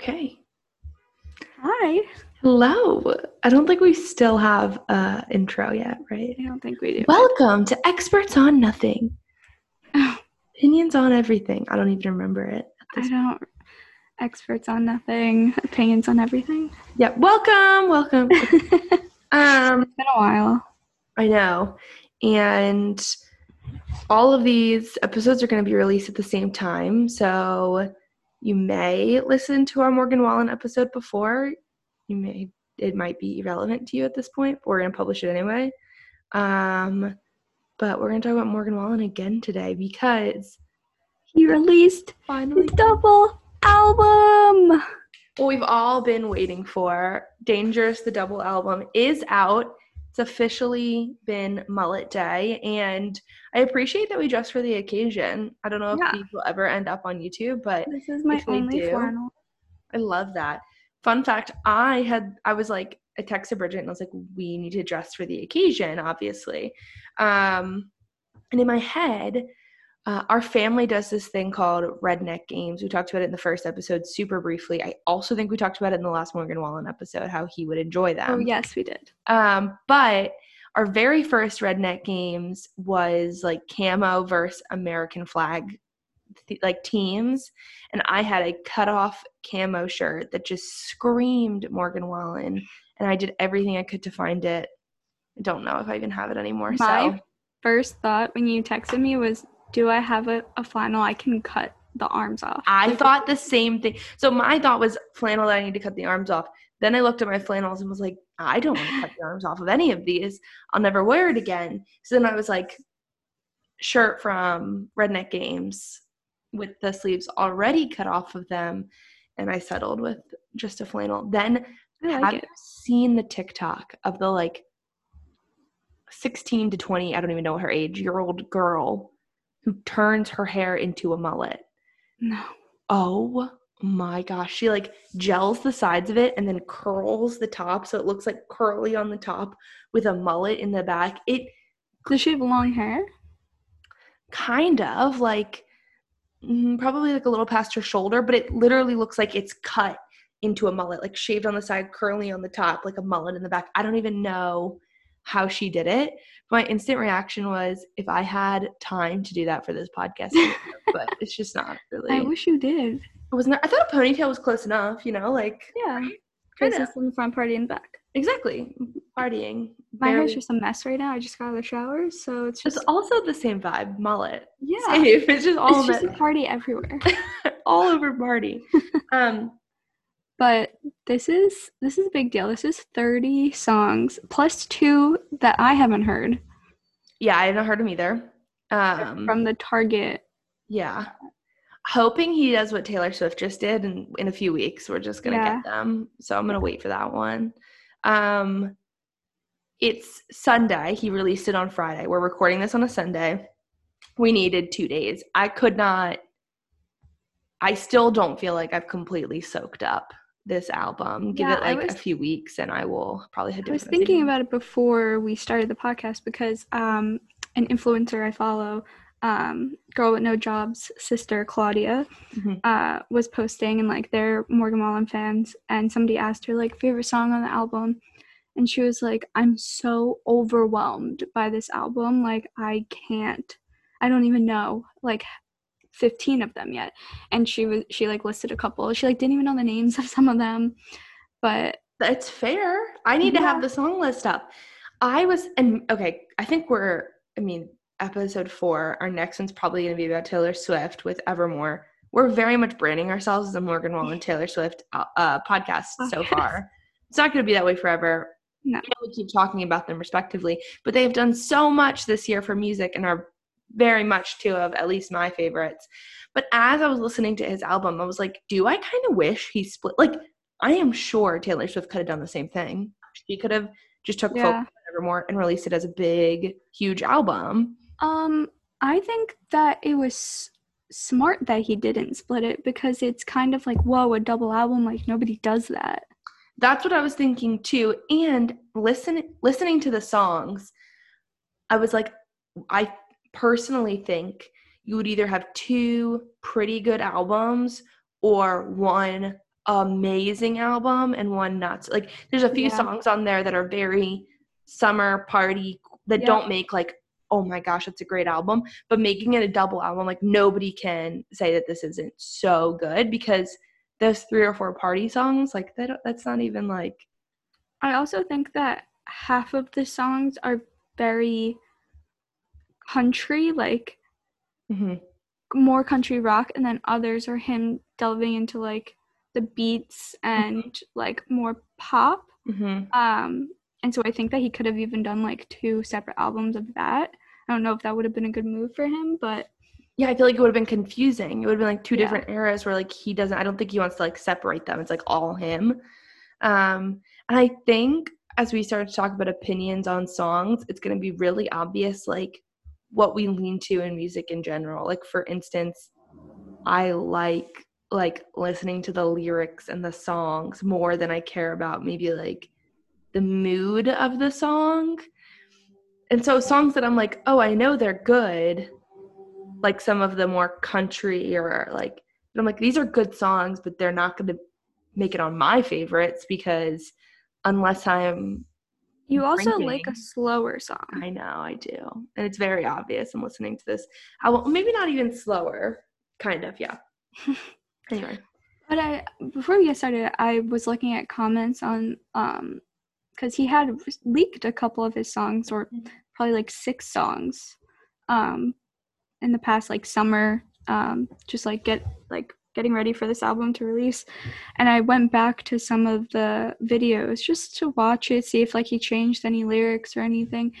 Okay. Hi. Hello. I don't think we still have a intro yet, right? I don't think we do. Welcome to Experts on Nothing. Opinions on everything. I don't even remember it. I don't. Experts on nothing, opinions on everything. Yeah. Welcome. Welcome. um, It's been a while. I know. And all of these episodes are going to be released at the same time. So you may listen to our Morgan Wallen episode before. You may it might be irrelevant to you at this point, but we're going to publish it anyway. Um, but we're going to talk about Morgan Wallen again today because He released finally double album. what we've all been waiting for. Dangerous, the double album, is out. It's officially been Mullet Day, and I appreciate that we dress for the occasion. I don't know if Yeah. these will ever end up on YouTube, but This is my only do. flannel. I love that. Fun fact: I had I was like I texted Bridget and I was like, we need to dress for the occasion, obviously. Um, and in my head, uh, our family does this thing called redneck games. We talked about it in the first episode super briefly. I also think we talked about it in the last Morgan Wallen episode how he would enjoy them. Oh yes, we did. Um, but our very first redneck games was like camo versus American flag th- like teams. And I had a cut off camo shirt that just screamed Morgan Wallen. And I did everything I could to find it. I don't know if I even have it anymore. My so first thought when you texted me was, "Do I have a, a flannel I can cut the arms off?" I thought the same thing. So my thought was flannel that I need to cut the arms off. Then I looked at my flannels and was like, I don't want to cut the arms off of any of these. I'll never wear it again. So then I was like, shirt from Redneck Games with the sleeves already cut off of them. And I settled with just a flannel. Then I have like you it. seen the TikTok of the like 16 to 20, I don't even know her age, year old girl who turns her hair into a mullet? No. Oh my gosh. She like gels the sides of it and then curls the top so it looks like curly on the top with a mullet in the back. It Does she have long hair? kind of like mm, probably like a little past her shoulder, but it literally looks like it's cut into a mullet, like shaved on the side, curly on the top, like a mullet in the back. I don't even know how she did it. My instant reaction was if I had time to do that for this podcast, but it's just not really. I wish you did. It wasn't. I thought a ponytail was close enough. You know, like Yeah. Kinda. In the front, party in the back. exactly partying. My hair's just a mess right now. I just got out of the shower, so it's It's just also the same vibe. Mullet. yeah. Same. It's just all It's just a party everywhere. all over party. um. But this is this is a big deal. This is 30 songs plus two that I haven't heard Yeah, I haven't heard him either. Um. from the Target. yeah. Hoping he does what Taylor Swift just did, and in a few weeks we're just gonna Yeah. get them. So I'm gonna wait for that one. Um. It's Sunday. He released it on Friday. We're recording this on a Sunday. We needed two days. I could not. I still don't feel like I've completely soaked up this album. Give Yeah, it like was- a few weeks, and I will probably head to. I was thinking about it before we started the podcast because um, an influencer I follow, um, girl with no jobs, sister Claudia, Mhm. uh, was posting and like they're Morgan Wallen fans, and somebody asked her like favorite song on the album, and she was like, "I'm so overwhelmed by this album, like I can't, I don't even know like." 15 of them yet and she was she like listed a couple she like didn't even know the names of some of them but It's fair. I need to have the song list up. I was and okay, I think we're I mean, episode 4, our next one's probably going to be about Taylor Swift with Evermore. We're very much branding ourselves as a Morgan Wallen Taylor Swift uh, uh, podcast so far. It's not going to be that way forever. No. We keep talking about them respectively, but they've done so much this year for music and are very much two of at least my favorites. But as I was listening to his album, I was like, do I kind of wish he split? Like, I am sure Taylor Swift could have done the same thing. She could have just took Yeah. Evermore and released it as a big, huge album. Um, I think that it was smart that he didn't split it because it's kind of like, whoa, a double album, like nobody does that. That's what I was thinking too. And listen, listening to the songs, I was like, I personally think you would either have two pretty good albums or one amazing album and one not so- like there's a few Yeah. songs on there that are very summer party that Yeah. don't make like oh my gosh it's a great album but making it a double album like nobody can say that this isn't so good because those three or four party songs like that that's not even like I also think that half of the songs are very country, like mhm. more country rock, and then others are him delving into like the beats and like more pop. Mhm. Um, and so I think that he could have even done like two separate albums of that. I don't know if that would have been a good move for him, but yeah i feel like it would have been confusing it would have been like two Yeah. different eras where like he doesn't i don't think he wants to like separate them it's like all him um and i think as we start to talk about opinions on songs it's going to be really obvious like what we lean to in music in general. Like for instance i like like listening to the lyrics and the songs more than i care about maybe like the mood of the song. And so songs that i'm like oh i know they're good like some of the more country or like I'm like these are good songs but they're not going to make it on my favorites because unless I'm you also like a slower song. I know I do. And it's very obvious I'm listening to this I will, maybe not even slower kind of yeah. Anyway. But I before we get started, I was looking at comments on um because he had leaked a couple of his songs or probably like six songs um in the past like summer um just like get like getting ready for this album to release and I went back to some of the videos just to watch it see if like he changed any lyrics or anything.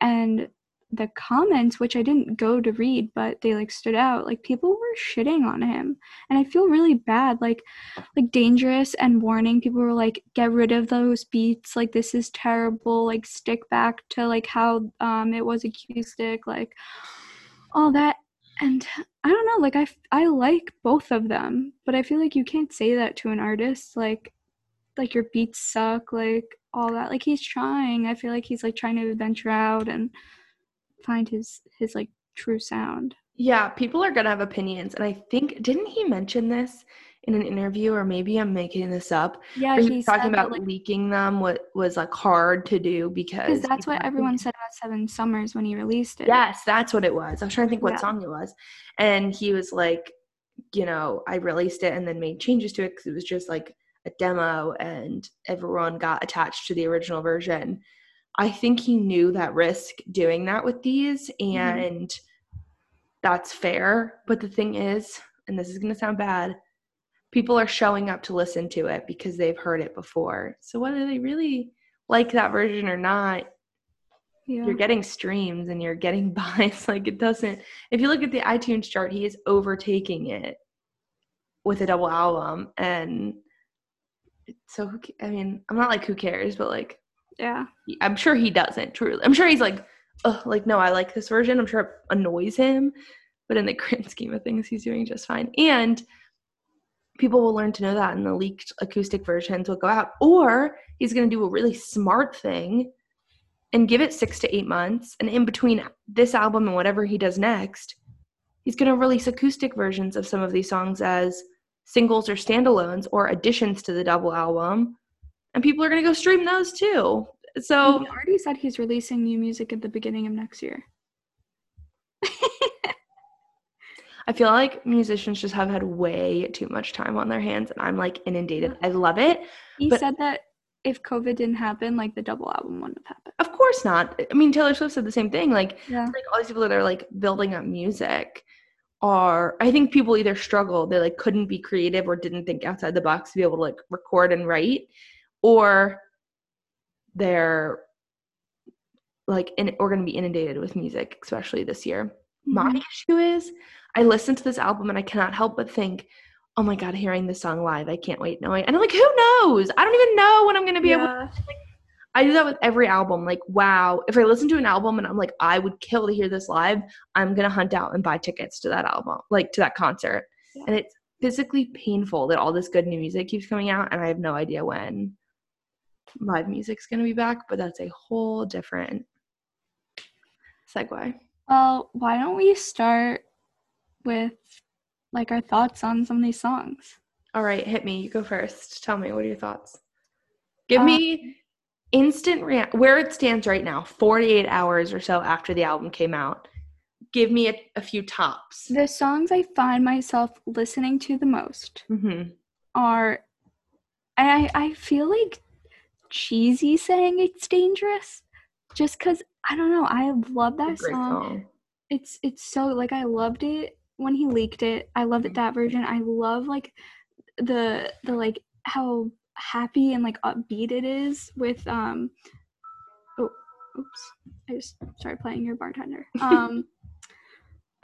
And the comments which I didn't go to read but they like stood out like people were shitting on him. And I feel really bad like like dangerous and warning. People were like get rid of those beats. Like this is terrible. Like stick back to like how um it was acoustic like all that and I don't know like i i like both of them but I feel like you can't say that to an artist like like your beats suck like all that like he's trying I feel like he's like trying to venture out and find his his like true sound. Yeah people are to have opinions and I think didn't he mention this in an interview or maybe I'm making this up yeah he he talking that, about like, leaking them what was like hard to do because that's what everyone said about Seven Summers when he released it. Yes, that's what it was. I was trying to think what Yeah. song it was. And he was like, you know, I released it and then made changes to it because it was just like a demo and everyone got attached to the original version. I think he knew that risk doing that with these Mhm. and that's fair. But the thing is, and this is going to sound bad, people are showing up to listen to it because they've heard it before. So whether they really like that version or not, yeah. you're getting streams and you're getting buys. Like it doesn't. If you look at the iTunes chart, he is overtaking it with a double album, and so who I mean, I'm not like who cares, but like yeah. I'm sure he doesn't. Truly, I'm sure he's like, Ugh, like no, I like this version. I'm sure it annoys him, but in the grand scheme of things, he's doing just fine. And people will learn to know that, and the leaked acoustic versions will go out. Or he's going to do a really smart thing and give it six to eight months, and in between this album and whatever he does next, he's going to release acoustic versions of some of these songs as singles or standalones or additions to the double album and people are going to go stream those too so he already said he's releasing new music at the beginning of next year. I feel like musicians just have had way too much time on their hands, and I'm like inundated. I love it. He But- said that if COVID didn't happen, like the double album wouldn't have happened. Of course not. I mean, Taylor Swift said the same thing. Like, Yeah. like all these people that are like building up music are, I think people either struggle, they like couldn't be creative or didn't think outside the box to be able to like record and write, or they're like, in, we're going to be inundated with music, especially this year. My Mhm. issue is I listen to this album and I cannot help but think, oh my God, hearing this song live, I can't wait No, knowing. And I'm like, who knows? I don't even know when I'm going to be able Yeah. I do that with every album. Like, wow, if I listen to an album and I'm like, I would kill to hear this live, I'm gonna hunt out and buy tickets to that album, like to that concert. Yeah. And it's physically painful that all this good new music keeps coming out, and I have no idea when live music's gonna be back. But that's a whole different segue. Well, why don't we start with like our thoughts on some of these songs? All right, hit me. You go first. Tell me what are your thoughts. Give Uh, me instant rea- where it stands right now, 48 hours or so after the album came out. Give me a, a few tops. The songs I find myself listening to the most hmm are, and I, I feel like cheesy saying it's dangerous just because I don't know. I love that song. song. It's it's so like I loved it when he leaked it. I loved it that version. I love like the the like how happy and like upbeat it is with um oh oops I just started playing your bartender. Um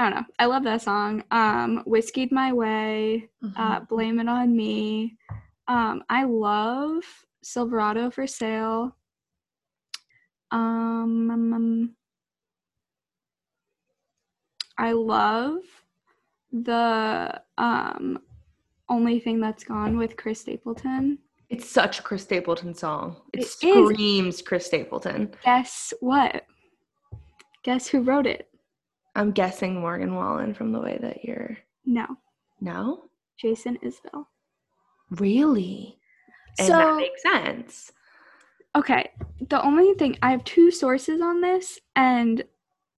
I don't know. I love that song. Um Whiskeyed My Way, uh Mhm. Blame It on Me. Um I love Silverado for Sale. Um, um, I love the um only thing that's gone with Chris Stapleton. It's such a Chris Stapleton song. It, It is. screams Chris Stapleton. Guess what? Guess who wrote it? I'm guessing Morgan Wallen from the way that you're. No, No? Jason Isbell. Really? And So that makes sense. okay, the only thing I have two sources on this, and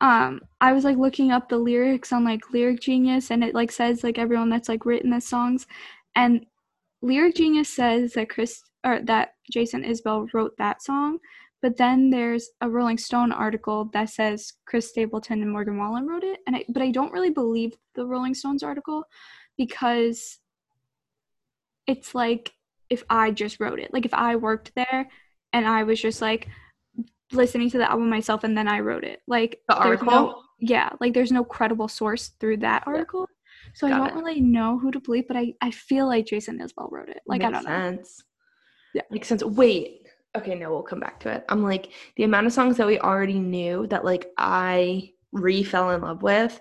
um, I was like looking up the lyrics on like Lyric Genius, and it like says like everyone that's like written the songs, and Lyric Genius says that Chris or that Jason Isbell wrote that song, but then there's a Rolling Stone article that says Chris Stapleton and Morgan Wallen wrote it, and I but I don't really believe the Rolling Stones article because it's like if I just wrote it, like if I worked there and I was just like listening to the album myself and then I wrote it, like The article? no- yeah, like there's no credible source through that Yeah. article. So I don't it. really know who to believe, but I, I feel like Jason Isbell wrote it. Like I don't know. sense. Yeah. Makes sense. Wait. Okay, no, we'll come back to it. I'm like the amount of songs that we already knew that like I re fell in love with.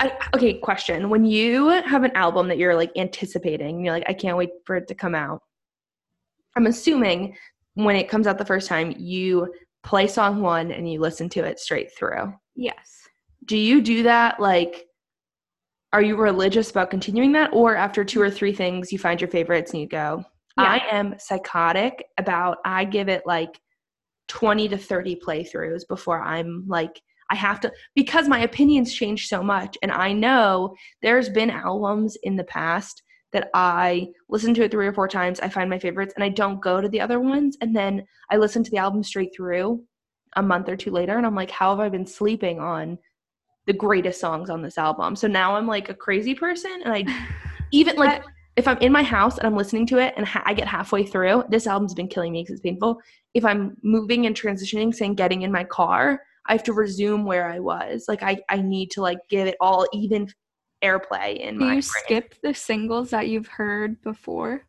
I, okay, question. When you have an album that you're like anticipating, you're like, I can't wait for it to come out. I'm assuming when it comes out the first time, you play song one and you listen to it straight through. Yes. Do you do that like are you religious about continuing that or after two or three things you find your favorites and you go i am psychotic about i give it like 20 to 30 playthroughs before i'm like i have to because my opinions change so much and i know there's been albums in the past that i listen to it three or four times i find my favorites and i don't go to the other ones and then i listen to the album straight through a month or two later and i'm like how have i been sleeping on the greatest songs on this album. So now I'm like a crazy person, and I even like if I'm in my house and I'm listening to it and ha- I get halfway through, this album's been killing me because it's painful. If I'm moving and transitioning, saying getting in my car, I have to resume where I was. Like I I need to like give it all even airplay in Do my you brain. skip the singles that you've heard before?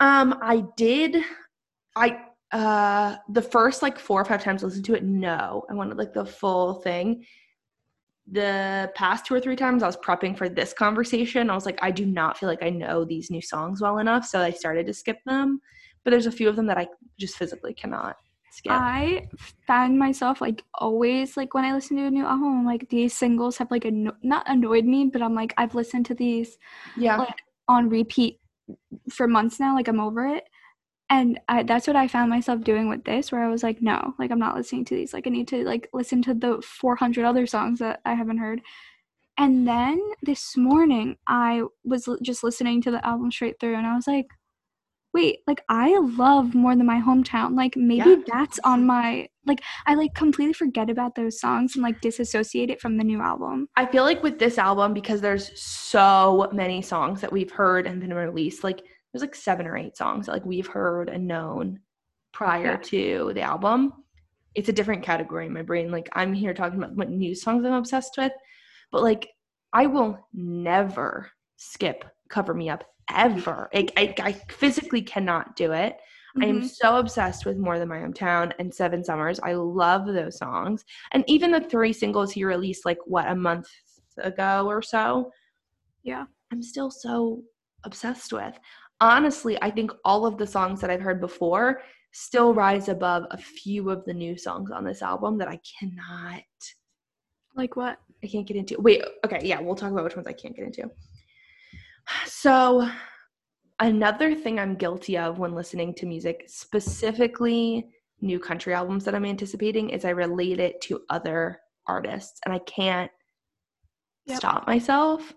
Um, I did. I uh the first like four or five times I listened to it, no, I wanted like the full thing. The past two or three times I was prepping for this conversation, I was like, I do not feel like I know these new songs well enough, so I started to skip them. But there's a few of them that I just physically cannot skip. I found myself like always like when I listen to a new album, I'm like these singles have like anno- not annoyed me, but I'm like I've listened to these yeah, like on repeat for months now. Like I'm over it, and I, that's what I found myself doing with this, where I was like, no, like I'm not listening to these. Like I need to like listen to the 400 other songs that I haven't heard. And then this morning, I was l- just listening to the album straight through, and I was like, wait, like I love more than my hometown. Like maybe Yeah. that's on my like I like completely forget about those songs and like disassociate it from the new album. I feel like with this album, because there's so many songs that we've heard and been released, like there's like seven or eight songs that like we've heard and known prior Yeah. to the album. It's a different category in my brain. Like I'm here talking about what new songs I'm obsessed with, but like I will never skip Cover Me Up ever. I, I, I physically cannot do it. I am Mhm. so obsessed with More Than My Hometown and Seven Summers. I love those songs. And even the three singles he released, like, what, a month ago or so? Yeah. I'm still so obsessed with. Honestly, I think all of the songs that I've heard before still rise above a few of the new songs on this album that I cannot, Like what? I can't get into. Wait, okay, yeah, we'll talk about which ones I can't get into. So, another thing I'm guilty of when listening to music, specifically new country albums that I'm anticipating, is I relate it to other artists and I can't Yep. stop myself.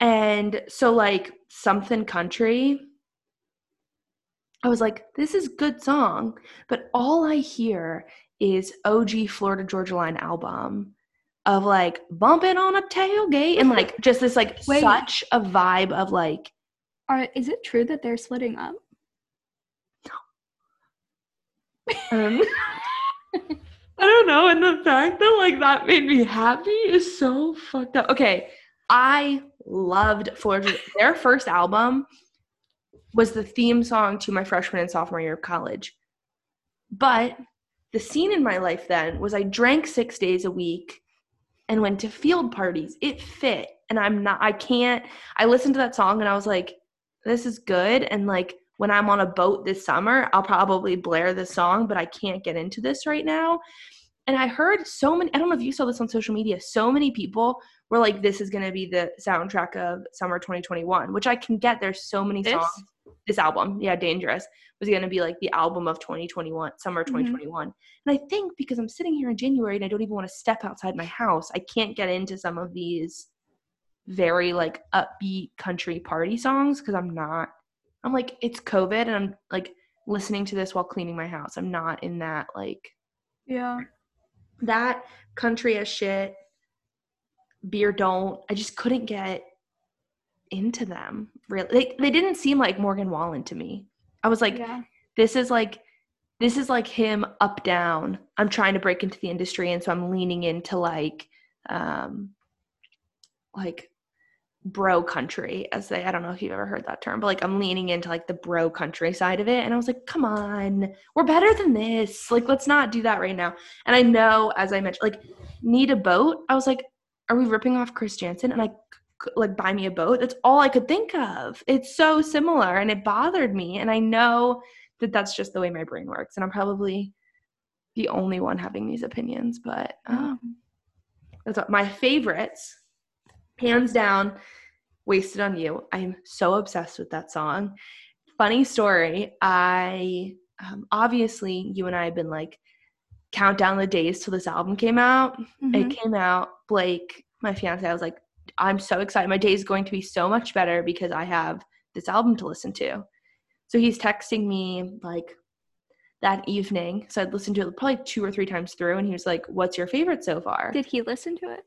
And so, like, something country, I was like, this is good song, but all I hear is OG Florida Georgia Line album of like bumping on a tailgate and like just this like Wait. such a vibe of like Are is it true that they're splitting up? um, I don't know, and the fact that like that made me happy is so fucked up. Okay, I loved Florida. Their first album was the theme song to my freshman and sophomore year of college. But the scene in my life then was I drank six days a week and went to field parties. It fit. And I'm not, I can't, I listened to that song and I was like, this is good. And like when I'm on a boat this summer, I'll probably blare this song, but I can't get into this right now. And I heard so many, I don't know if you saw this on social media, so many people were like, this is going to be the soundtrack of summer 2021, which I can get. There's so many This? songs. This album, yeah, Dangerous, was going to be like the album of 2021, summer Mhm. 2021. And I think because I'm sitting here in January and I don't even want to step outside my house, I can't get into some of these very like upbeat country party songs because I'm not. I'm like, it's COVID and I'm like listening to this while cleaning my house. I'm not in that like Yeah. that country as shit beer don't i just couldn't get into them really. They, they didn't seem like morgan wallen to me. I was like yeah. this is like this is like him up down. I'm trying to break into the industry and so i'm leaning into like um like bro country as they i don't know if you've ever heard that term but like i'm leaning into like the bro country side of it and i was like come on. We're better than this. Like let's not do that right now. And i know as i mentioned like need a boat. I was like are we ripping off chris janson? And i like buy me a boat that's all i could think of. It's so similar and it bothered me and i know that that's just the way my brain works and i'm probably the only one having these opinions but um, that's what my favorites hands down wasted on you. I'm so obsessed with that song. Funny story i um, obviously you and i have been like count down the days till this album came out. Mhm. it came out blake my fiance i was like i'm so excited. My day is going to be so much better because i have this album to listen to. So he's texting me like that evening. So i'd listened to it probably two or three times through and he was like what's your favorite so far? Did he listen to it?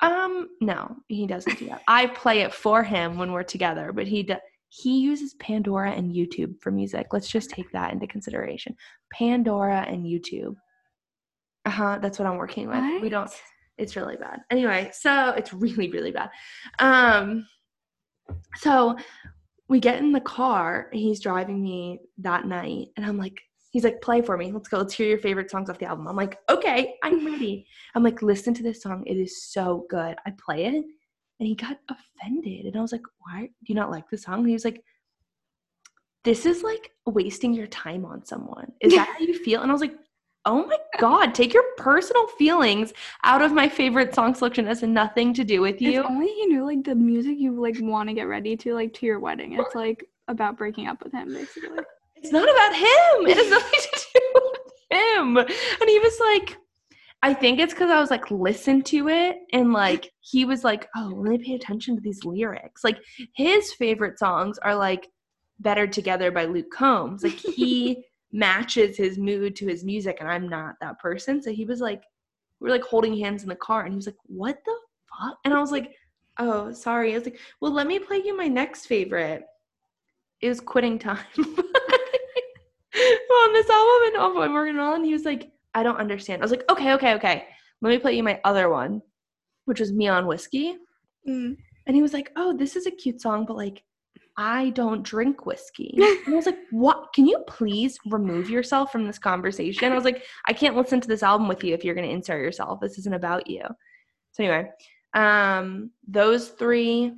um no he doesn't do that. I play it for him when we're together but he does he uses pandora and youtube for music. Let's just take that into consideration. Pandora and youtube. Uh-huh that's what i'm working with. We don't What? It's really bad. Anyway so it's really really bad. Um so we get in the car and he's driving me that night and i'm like he's like play for me. Let's go. Let's hear your favorite songs off the album. I'm like okay i'm ready. I'm like listen to this song. It is so good. I play it. And he got offended and i was like why do you not like the song? And he was like this is like wasting your time on someone. Is that how you feel? And i was like oh my god take your personal feelings out of my favorite song selection it has nothing to do with you If only he knew like the music you like want to get ready to like to your wedding. It's like about breaking up with him basically. it's not about him it has nothing to do with him and he was like i think it's because i was like listen to it and like he was like oh let me pay attention to these lyrics like his favorite songs are like better together by luke combs like he matches his mood to his music and i'm not that person so he was like we were like holding hands in the car and he was like what the fuck and i was like oh sorry i was like well let me play you my next favorite it was quitting time on this album and off by Morgan Wallen. He was like, I don't understand. I was like, okay, okay, okay. Let me play you my other one, which was Me on Whiskey. Mm. And he was like, oh, this is a cute song, but like, I don't drink whiskey. And I was like, what? Can you please remove yourself from this conversation? I was like, I can't listen to this album with you if you're going to insert yourself. This isn't about you. So anyway, um, those three,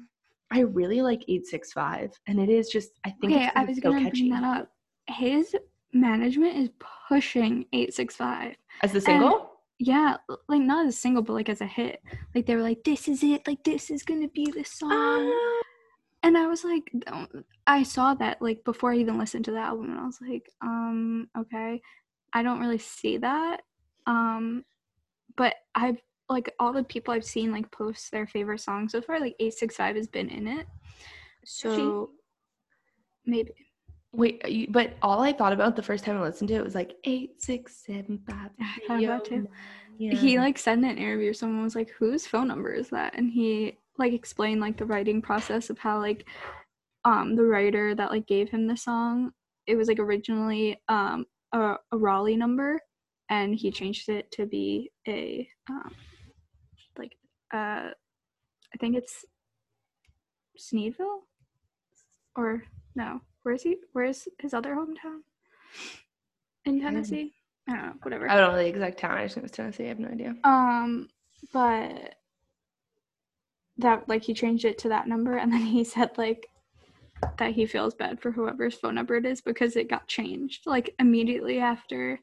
I really like 865. And it is just, I think Okay, I was so gonna catchy. bring that up. His management is pushing 865. As the single? Yeah, like not as a single, but like as a hit. Like they were like, "This is it. Like this is gonna be the song." Ah. And I was like, I saw that like before I even listened to the album, and I was like, um, okay, I don't really see that. Um, but I've like all the people I've seen like post their favorite song so far, like eight six five has been in it. So maybe. Wait, you, but all I thought about the first time I listened to it was like eight, six, seven, five. I thought about too. He like said in an interview, someone was like, "Whose phone number is that?" And he like explain like the writing process of how like um the writer that like gave him the song, it was like originally um a, a Raleigh number, and he changed it to be a um like uh I think it's Sneedville or no where's he where's his other hometown in tennessee i don't know whatever I don't know the exact town. I just know it's Tennessee. I have no idea. um but that like he changed it to that number and then he said like that he feels bad for whoever's phone number it is because it got changed like immediately after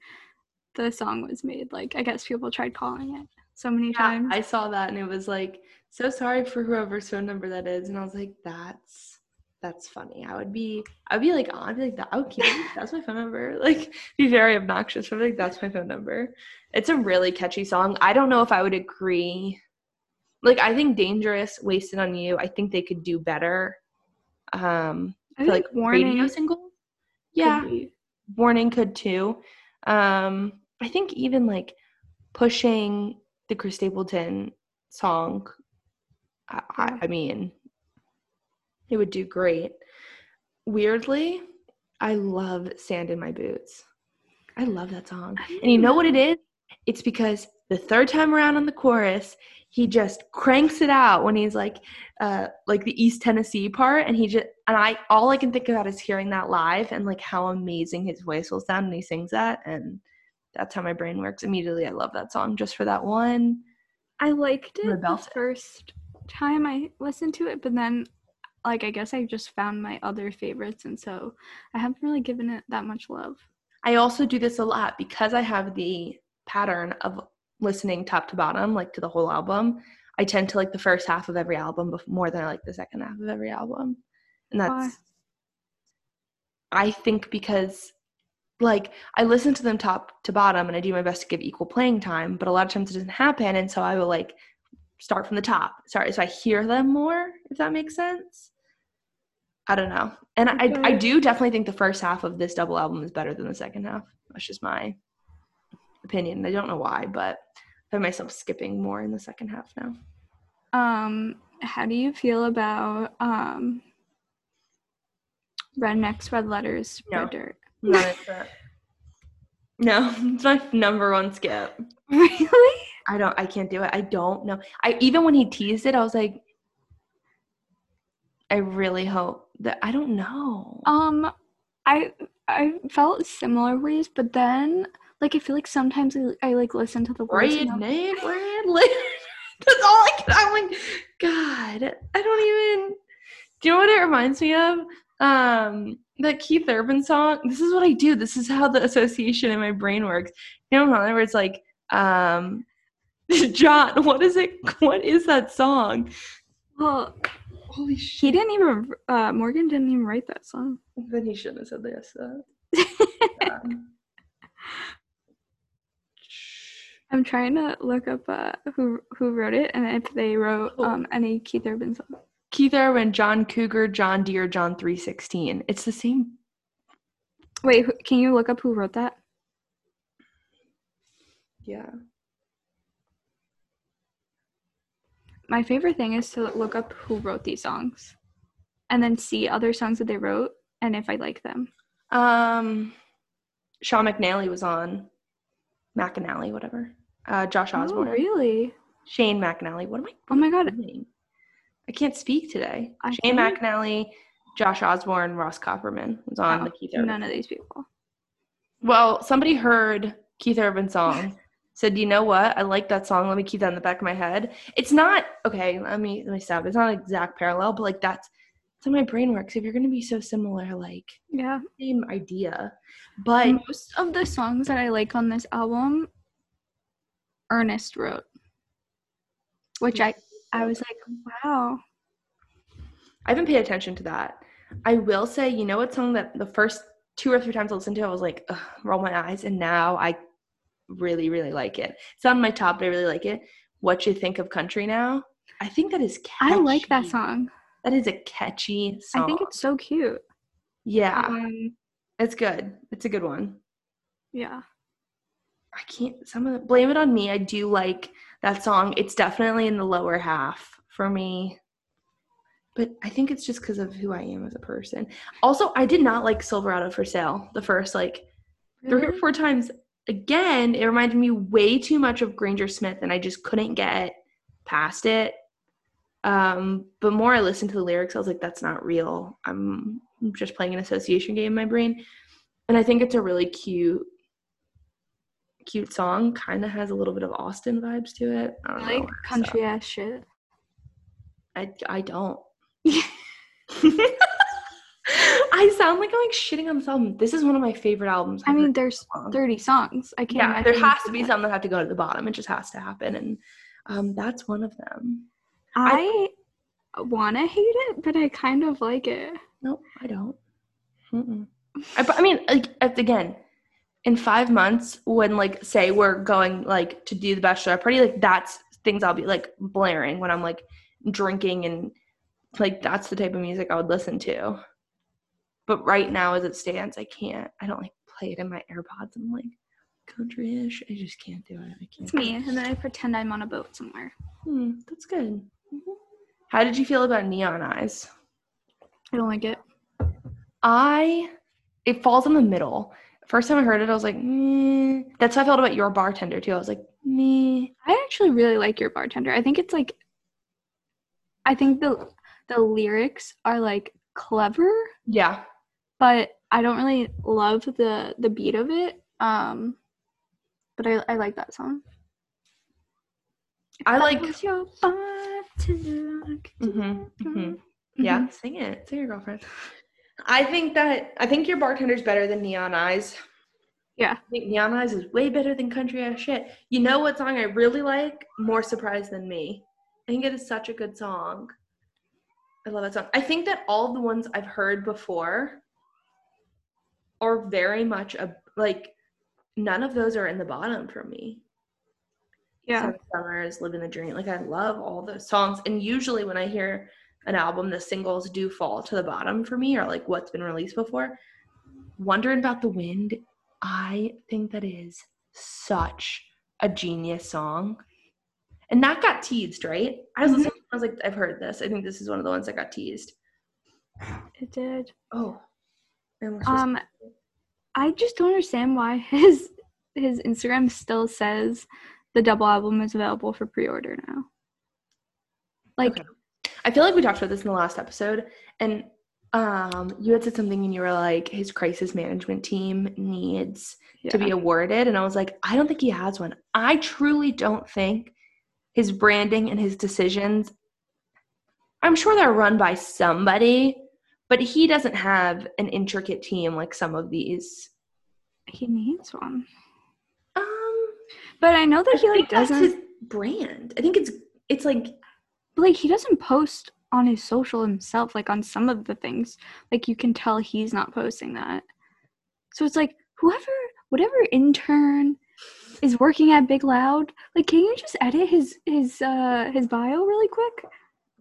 the song was made like i guess people tried calling it so many Yeah, times I saw that and it was like, so sorry for whoever's phone number that is. And I was like, that's that's funny. I would be I would be like, oh, I'd be like, that okay, that's my phone number. Like be very obnoxious. I'd be like, that's my phone number. It's a really catchy song. I don't know if I would agree. Like I think Dangerous, Wasted on You, I think they could do better. Um I like warning radio single. Yeah. could Warning could too. Um, I think even like pushing the Chris Stapleton song, I, I, I mean, it would do great. Weirdly, I love Sand in My Boots. I love that song. And you know what it is? It's because the third time around on the chorus, he just cranks it out when he's like uh like the East Tennessee part and he just and I all I can think about is hearing that live and like how amazing his voice will sound when he sings that and that's how my brain works. Immediately I love that song just for that one. I liked it the first time I listened to it, but then, like, I guess I just found my other favorites, and so I haven't really given it that much love. I also do this a lot because I have the pattern of listening top to bottom, like to the whole album. I tend to like the first half of every album more than I like the second half of every album. And that's, Why? I think, because like I listen to them top to bottom and I do my best to give equal playing time, but a lot of times it doesn't happen. And so I will like start from the top. Sorry. So I hear them more, if that makes sense. I don't know. And I, I do definitely think the first half of this double album is better than the second half. That's just my opinion. I don't know why, but I find myself skipping more in the second half now. Um, how do you feel about um, Rednecks, Red Letters, No. Red Dirt? Not that. No, it's my number one skip. Really? I don't I can't do it. I don't know. I even when he teased it, I was like I really hope that I don't know. Um, I I felt similar ways, but then like I feel like sometimes I, I like listen to the words. Red and I'm- name, letter. That's all I can. I'm like, God, I don't even. Do you know what it reminds me of? Um, that Keith Urban song. This is what I do. This is how the association in my brain works. You know, where it's like, um, John. What is it? What is that song? Well, Holy shit! he didn't even. Uh, Morgan didn't even write that song. Then he shouldn't have said this. Uh, um, I'm trying to look up uh, who who wrote it and if they wrote Oh. um, any Keith Urban song. Keith Urban, John Cougar, John Deere, John three sixteen. It's the same Wait, who- can you look up who wrote that? Yeah. My favorite thing is to look up who wrote these songs, and then see other songs that they wrote and if I like them. Um, Sean McNally was on McAnally, whatever. Uh, Josh Osborne. Oh, really? Shane McAnally. What am I Oh my god! doing? I can't speak today. I Shane think- McAnally, Josh Osborne, Ross Copperman was on Oh, the Keith Urban. None of these people. Well, somebody heard Keith Urban song. Said, you know what? I like that song. Let me keep that in the back of my head. It's not okay. Let me let me stop. It's not an exact parallel, but like that's that's how my brain works. If you're gonna be so similar, like Yeah. same idea, but Most of the songs that I like on this album, Ernest wrote, which I I was like, wow. I haven't paid attention to that. I will say, you know what song that the first two or three times I listened to, I was like, Ugh, roll my eyes, and now I really, really like it. It's on my top, but I really like it. What you think of country now? I think that is catchy. I like that song. That is a catchy song. I think it's so cute. yeah, Um, it's good. It's a good one. yeah. I can't. Some of the, blame it on me. I do like that song. It's definitely in the lower half for me. But I think it's just because of who I am as a person. Also, I did not like Silverado for Sale the first like three or four times. Again, it reminded me way too much of Granger Smith, and I just couldn't get past it. Um, but more I listened to the lyrics, I was like, that's not real. I'm just playing an association game in my brain. And I think it's a really cute, cute song. Kind of has a little bit of Austin vibes to it. I don't I like know. country ass shit. I, I don't. I sound like I'm like shitting on this album. This is one of my favorite albums. I mean, there's in 30 songs. I can't. yeah, there has to be some that have to go to the bottom. It just has to happen, and um, that's one of them. I want to hate it, but I kind of like it. Nope, I don't. I, I mean, like, again, in five months, when like say we're going like to do the bachelor party, like that's things I'll be like blaring when I'm like drinking and like that's the type of music I would listen to. But right now, as it stands, I can't. I don't like play it in my AirPods. I'm like country-ish. I just can't do it. I can't. It's me, and then I pretend I'm on a boat somewhere. Hmm, that's good. How did you feel about Neon Eyes? I don't like it. I it falls in the middle. First time I heard it, I was like, meh. That's how I felt about your bartender too. I was like, me. I actually really like your bartender. I think it's like I think the the lyrics are like clever, Yeah. but I don't really love the the beat of it. Um but I I like that song. I like. bartender, I could do Mhm, it. mhm. Yeah, sing it. Sing your girlfriend. I think that I think your bartender's better than Neon Eyes. Yeah. I think Neon Eyes is way better than Country Ass Shit. You know what song I really like? More Surprised Than Me. I think it is such a good song. I love that song. I think that all the ones I've heard before are very much a like none of those are in the bottom for me. Yeah. Seven Summers, Living the Dream. Like I love all those songs. And usually when I hear an album, the singles do fall to the bottom for me or like what's been released before. Wondering About the Wind, I think that is such a genius song. And that got teased, right? I was Mhm. listening, I was like, I've heard this. I think this is one of the ones that got teased. It did. Oh. Um I just don't understand why his his Instagram still says the double album is available for pre-order now. Like Okay. I feel like we talked about this in the last episode, and um, you had said something, and you were like, his crisis management team needs to be awarded, and I was like, I don't think he has one. I truly don't think his branding and his decisions. I'm sure they're run by somebody, but he doesn't have an intricate team like some of these. he needs one. Um, But I know that he like doesn't his brand. I think it's it's like like he doesn't post on his social himself like on some of the things like you can tell he's not posting that so it's like whoever whatever intern is working at big loud like can you just edit his his uh his bio really quick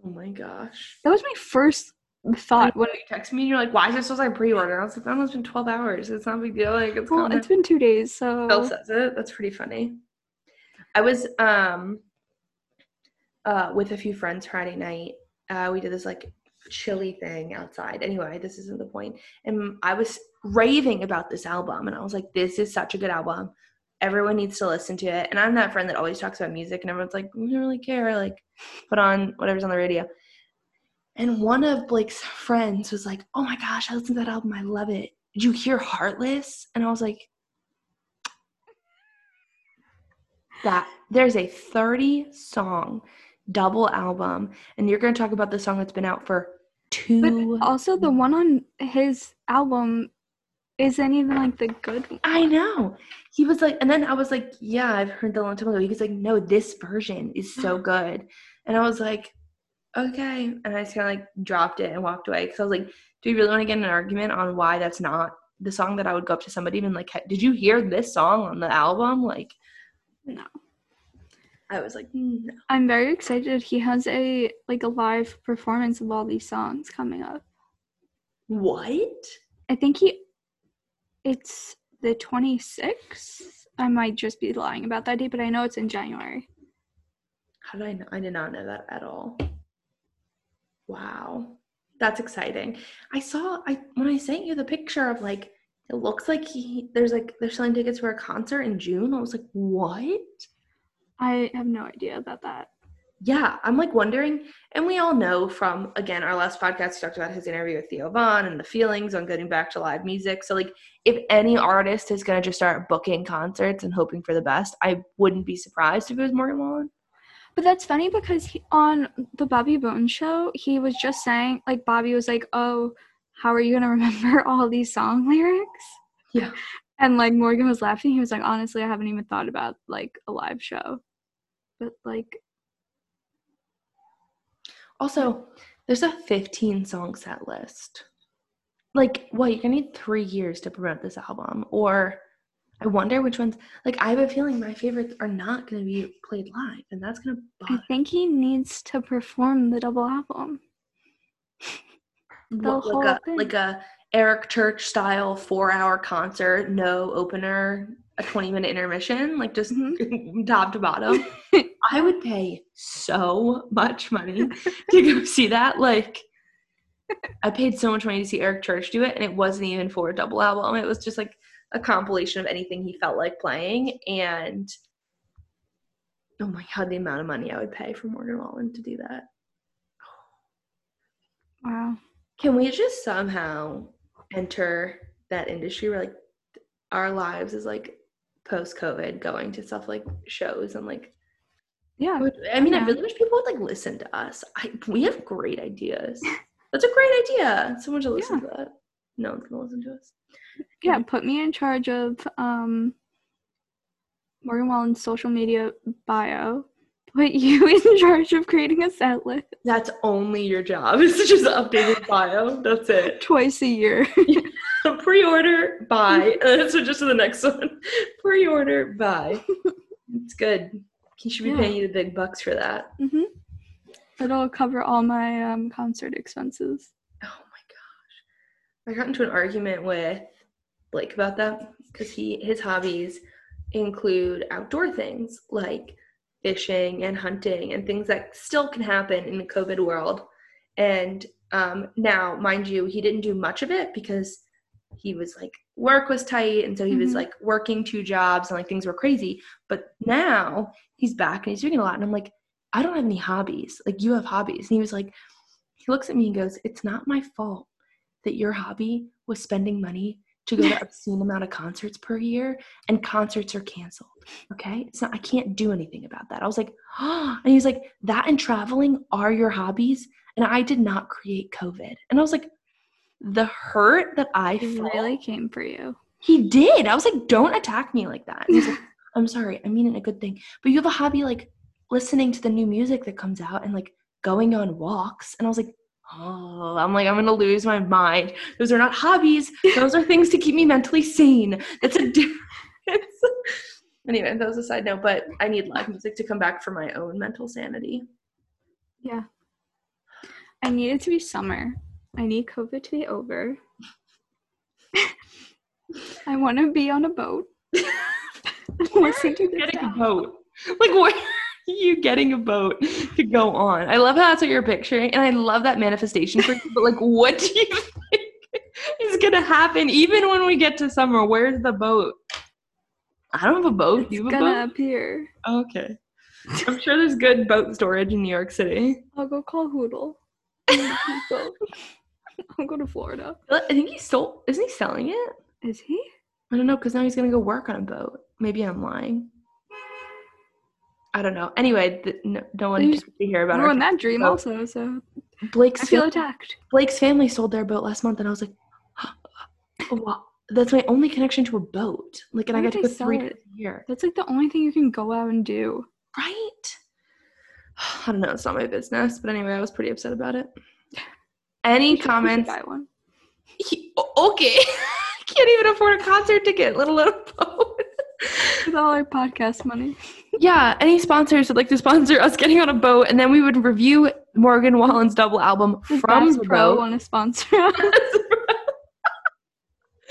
oh my gosh. that was my first thought when you text me, you're like, "Why is this supposed to pre-order?" I was like, "That almost been 12 hours. It's not a big deal. Like, it's well it's been two days so Phil says it. That's pretty funny. I was um uh with a few friends Friday night. Uh we did this like chilly thing outside. Anyway, this isn't the point. And I was raving about this album and I was like, this is such a good album. Everyone needs to listen to it. And I'm that friend that always talks about music and everyone's like, we don't really care. Like, put on whatever's on the radio. And one of Blake's friends was like, oh my gosh, I listened to that album. I love it. Did you hear Heartless? And I was like, that there's a 30 song double album and you're going to talk about the song that's been out for two but also the one on his album isn't even like the good one i know he was like and then i was like yeah i've heard that a long time ago he was like no this version is so good and i was like okay. And I just kind of like dropped it and walked away because I was like, do we really want to get in an argument on why that's not the song that I would go up to somebody and like, did you hear this song on the album? Like, No. I was like, "Mm, no. I'm very excited. He has a like a live performance of all these songs coming up. What? I think he it's the 26th. I might just be lying about that date, but I know it's in January. How did I know? I did not know that at all. Wow. That's exciting. I saw I when I sent you the picture of like it looks like he there's like they're selling tickets for a concert in June. I was like, what? I have no idea about that. Yeah, I'm like wondering, and we all know from again our last podcast we talked about his interview with Theo Von and the feelings on getting back to live music. So like if any artist is gonna just start booking concerts and hoping for the best, I wouldn't be surprised if it was Morgan Wallen. But that's funny because he, on the Bobby Bones show, he was just saying, like, Bobby was like, Oh, how are you going to remember all these song lyrics? Yeah. And, like, Morgan was laughing. He was like, Honestly, I haven't even thought about, like, a live show. But, like, Also, there's a 15 song set list. Like, what? You're gonna need three years to promote this album, or I wonder which ones. Like, I have a feeling my favorites are not gonna be played live, and that's gonna I bother. think he needs to perform the double album. the What, whole like a thing. like a Eric Church style four hour concert, no opener, a 20 minute intermission, like just Mm-hmm. top to bottom. I would pay so much money to go see that. Like, I paid so much money to see Eric Church do it, and it wasn't even for a double album. It was just like a compilation of anything he felt like playing. And oh my god, the amount of money I would pay for Morgan Wallen to do that. Wow. Can we just somehow enter that industry where like our lives is like post COVID going to stuff like shows and like Yeah. I mean I really wish people would like listen to us. I we have great ideas. That's a great idea. Someone should listen to that. No one's gonna listen to us. Yeah. Put me in charge of um, Morgan Wallen's social media bio. Put you in charge of creating a set list That's only your job. It's just updated bio. That's it. twice a year. Pre-order, buy. So just to the next one. Pre-order, buy. It's good. He should be Yeah. paying you the big bucks for that. hmm It'll cover all my um, concert expenses. Oh my gosh. I got into an argument with Blake about that because he his hobbies include outdoor things like fishing and hunting and things that still can happen in the COVID world. And um, now, mind you, he didn't do much of it because he was like work was tight and so he was Mhm. like working two jobs and like things were crazy. But now he's back and he's doing a lot. And I'm like, I don't have any hobbies. Like you have hobbies. And he was like, he looks at me and goes, It's not my fault that your hobby was spending money to go to obscene amount of concerts per year and concerts are canceled. Okay. It's not, I can't do anything about that. I was like, oh, and he's like, that and traveling are your hobbies. And I did not create COVID. And I was like, the hurt that I It felt, really came for you. he did. I was like, don't attack me like that. He's like, I'm sorry. I mean it a good thing. But you have a hobby like listening to the new music that comes out and like going on walks. And I was like, oh, I'm like, I'm to lose my mind. Those are not hobbies. Those are things to keep me mentally sane. That's a difference. anyway, that was a side note, but I need live music to come back for my own mental sanity. Yeah. I need it to be summer. I need COVID to be over. I want to be on a boat. Listen to getting a boat. Like, where are you getting a boat to go on? I love how that's what you're picturing, and I love that manifestation for you. But like, what do you think is gonna happen even when we get to summer? Where's the boat? I don't have a boat. It's you have a gonna boat? appear. Okay. I'm sure there's good boat storage in New York City. I'll go call Hoodle. I'll go to Florida. I think he stole. Isn't he selling it? Is he? I don't know because now he's gonna go work on a boat. Maybe I'm lying. I don't know. Anyway, th- no, You needs to hear about our Ruined that dream boat. also, so Blake's I feel attacked. Blake's family sold their boat last month, and I was like, wow, that's my only connection to a boat. Like, and Why I got to go three times a year, That's like the only thing you can go out and do. right? I don't know, it's not my business. But anyway, I was pretty upset about it. Any We should- we should comments? buy one. He- okay. Can't even afford a concert ticket, let alone a boat. With all our podcast money. yeah, any sponsors would like to sponsor us getting on a boat, and then we would review Morgan Wallen's double album Does from Bass the Pro boat. want to sponsor us?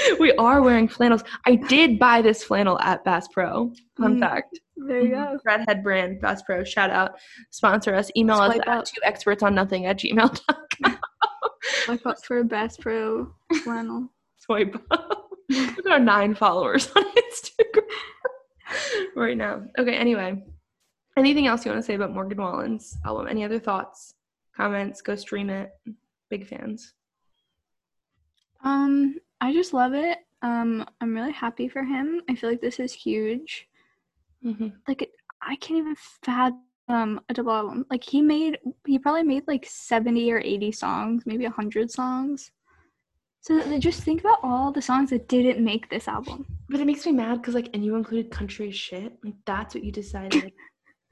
we are wearing flannels. I did buy this flannel at Bass Pro. Fun Mm. fact. There you go. Redhead brand, Bass Pro. Shout out. Sponsor us. Email Swipe us up. at two experts on nothing at gmail.com. Swipe up for a Bass Pro flannel. Swipe up. Look at our nine followers on Instagram right now. Okay, anyway. Anything else you want to say about Morgan Wallen's album? Any other thoughts, comments? Go stream it. Big fans. Um, I just love it. Um, I'm really happy for him. I feel like this is huge. Mm-hmm. Like, it, I can't even fathom a double album. Like, he made, he probably made like 70 or 80 songs, maybe 100 songs. So just think about all the songs that didn't make this album. But it makes me mad because, like, and you included country shit. Like, that's what you decided.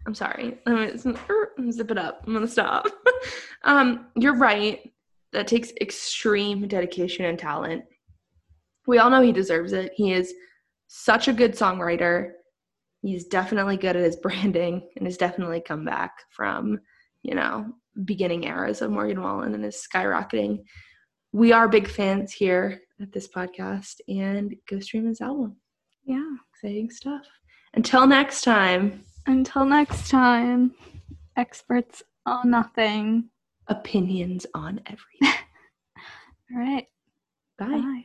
I'm sorry. I'm gonna er, zip it up. I'm gonna stop. um, you're right. That takes extreme dedication and talent. We all know he deserves it. He is such a good songwriter. He's definitely good at his branding and has definitely come back from, you know, beginning eras of Morgan Wallen and is skyrocketing. We are big fans here at this podcast and go stream his album Yeah. exciting stuff. Until next time, Until next time, experts on nothing. opinions on everything. All right. Bye. Bye.